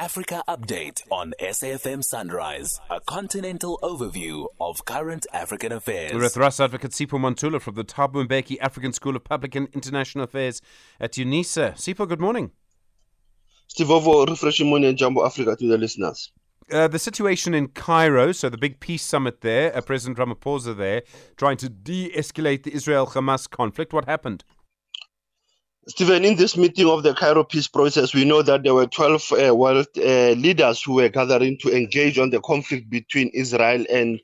Africa Update on SAFM Sunrise, a continental overview of current African affairs. We're with Ras Advocate Sipho Mantula from the Thabo Mbeki African School of Public and International Affairs at UNISA. Sipho, good morning. Steve Ovo, refreshing morning and Jambo Africa to the listeners. Uh, the situation in Cairo, so the big peace summit there, uh, President Ramaphosa there, trying to de escalate the Israel Hamas conflict. What happened? Stephen, in this meeting of the Cairo peace process, we know that there were 12 uh, world uh, leaders who were gathering to engage on the conflict between Israel and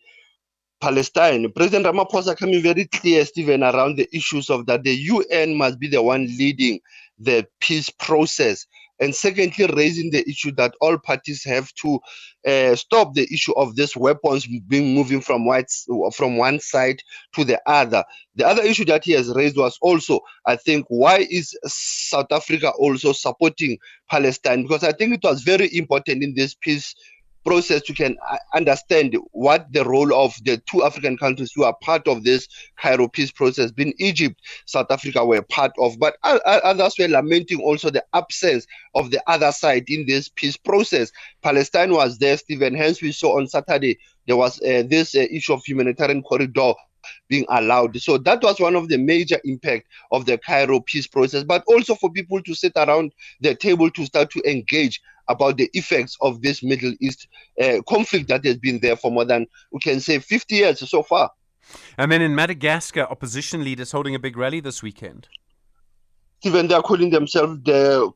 Palestine. President Ramaphosa coming very clear, Stephen, around the issues of that the UN must be the one leading the peace process and secondly raising the issue that all parties have to uh, stop the issue of these weapons being moving from white, from one side to the other. The other issue that he has raised was also i think why is south africa also supporting palestine? Because i think it was very important in this peace process, you can uh, understand what the role of the two African countries who are part of this Cairo peace process, being Egypt, South Africa, were part of. But others were lamenting also the absence of the other side in this peace process. Palestine was there, Stephen. Hence, we saw on Saturday there was uh, this uh, issue of humanitarian corridor being allowed. So that was one of the major impact of the Cairo peace process, but also for people to sit around the table to start to engage about the effects of this Middle East uh, conflict that has been there for more than, we can say, 50 years so far. And then in Madagascar, opposition leaders holding a big rally this weekend. Even they are calling themselves the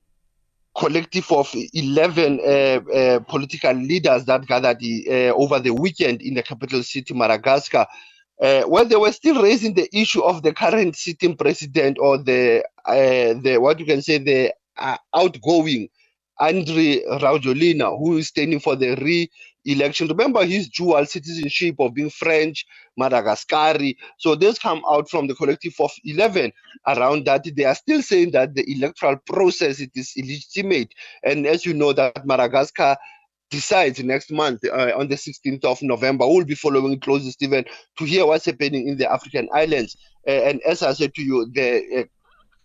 collective of 11 uh, uh, political leaders that gathered uh, over the weekend in the capital city, Madagascar. Uh, well, they were still raising the issue of the current sitting president or the uh, the what you can say the uh, outgoing Andry Rajoelina, who is standing for the re-election. Remember his dual citizenship of being French, Madagascari. So this come out from the collective of 11 around that. They are still saying that the electoral process it is illegitimate. And as you know that Madagascar decides next month uh, on the 16th of November. We'll be following closely, Stephen, to hear what's happening in the African islands. Uh, and as I said to you, the uh,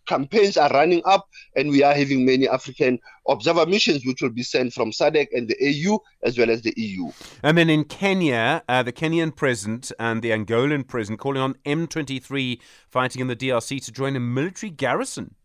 campaigns are running up, and we are having many African observer missions, which will be sent from SADC and the AU as well as the EU. And then in Kenya, uh, the Kenyan president and the Angolan president calling on M23 fighting in the DRC to join a military garrison.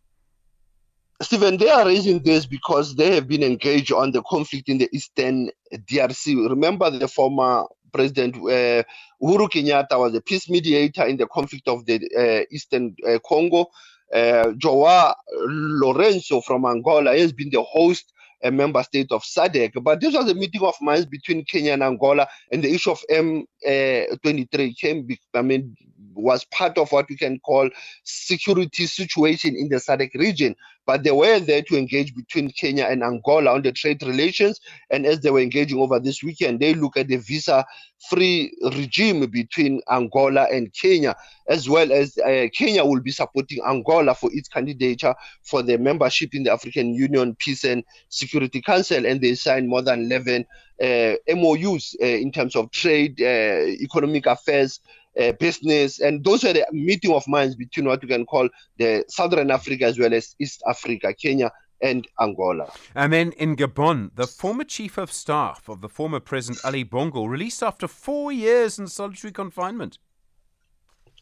Stephen, they are raising this because they have been engaged on the conflict in the eastern DRC. Remember, the former President uh, Uhuru Kenyatta was a peace mediator in the conflict of the uh, eastern uh, Congo. Uh, Joao Lourenco from Angola has been the host a member state of SADC. But this was a meeting of minds between Kenya and Angola, and the issue of M23 came, I mean, was part of what we can call security situation in the SADC region. But they were there to engage between Kenya and Angola on the trade relations. And as they were engaging over this weekend, they look at the visa free regime between Angola and Kenya, as well as uh, Kenya will be supporting Angola for its candidature for the membership in the African Union Peace and Security Council. And they signed more than 11 uh, MOUs uh, in terms of trade, uh, economic affairs, uh, business, and those are the meeting of minds between what you can call the Southern Africa as well as East Africa, Kenya, and Angola. And then in Gabon, the former chief of staff of the former President Ali Bongo released after four years in solitary confinement.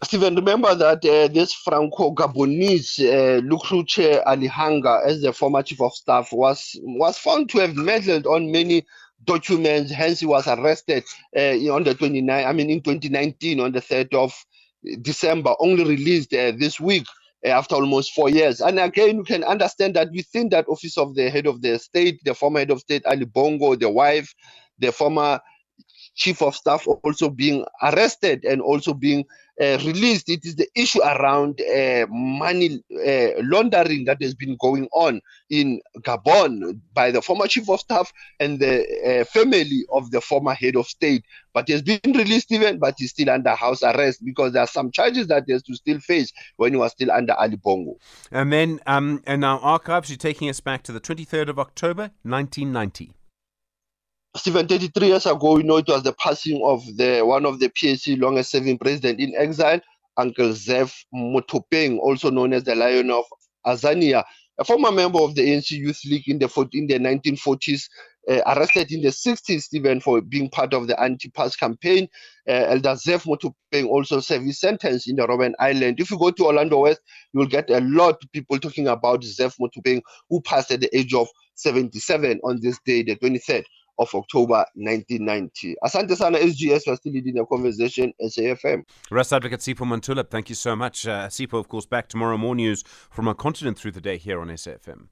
Stephen, remember that uh, this Franco-Gabonese uh, Laccruche Alihanga, as the former chief of staff, was was found to have meddled on many documents. Hence, he was arrested uh, on the 29. I mean, in 2019, on the 3rd of December, only released uh, this week uh, after almost four years. And again, you can understand that within that office of the head of the state, the former head of state Ali Bongo, the wife, the former chief of staff also being arrested and also being released. It is the issue around uh, money uh, laundering that has been going on in Gabon by the former chief of staff and the uh, family of the former head of state. But he has been released even, but he's still under house arrest because there are some charges that he has to still face when he was still under Ali Bongo. And then, um, and now archives, you're taking us back to the 23rd of October, 1990. Stephen, 33 years ago, we know, it was the passing of the one of the PAC longest serving president in exile, Uncle Zeph Mothopeng, also known as the Lion of Azania, a former member of the ANC Youth League in the in the 1940s uh, arrested in the 60s, Stephen, for being part of the anti-pass campaign. Uh, Elder Zeph Mothopeng also served his sentence in the Robben Island. If you go to Orlando West, you will get a lot of people talking about Zeph Mothopeng, who passed at the age of 77 on this day, the 23rd of October 1990. Asante Sana SGS was still leading the conversation, SAFM. Rest Advocate Sipho Mantulap, thank you so much. Uh, Sipho, of course, back tomorrow. More news from our continent through the day here on SAFM.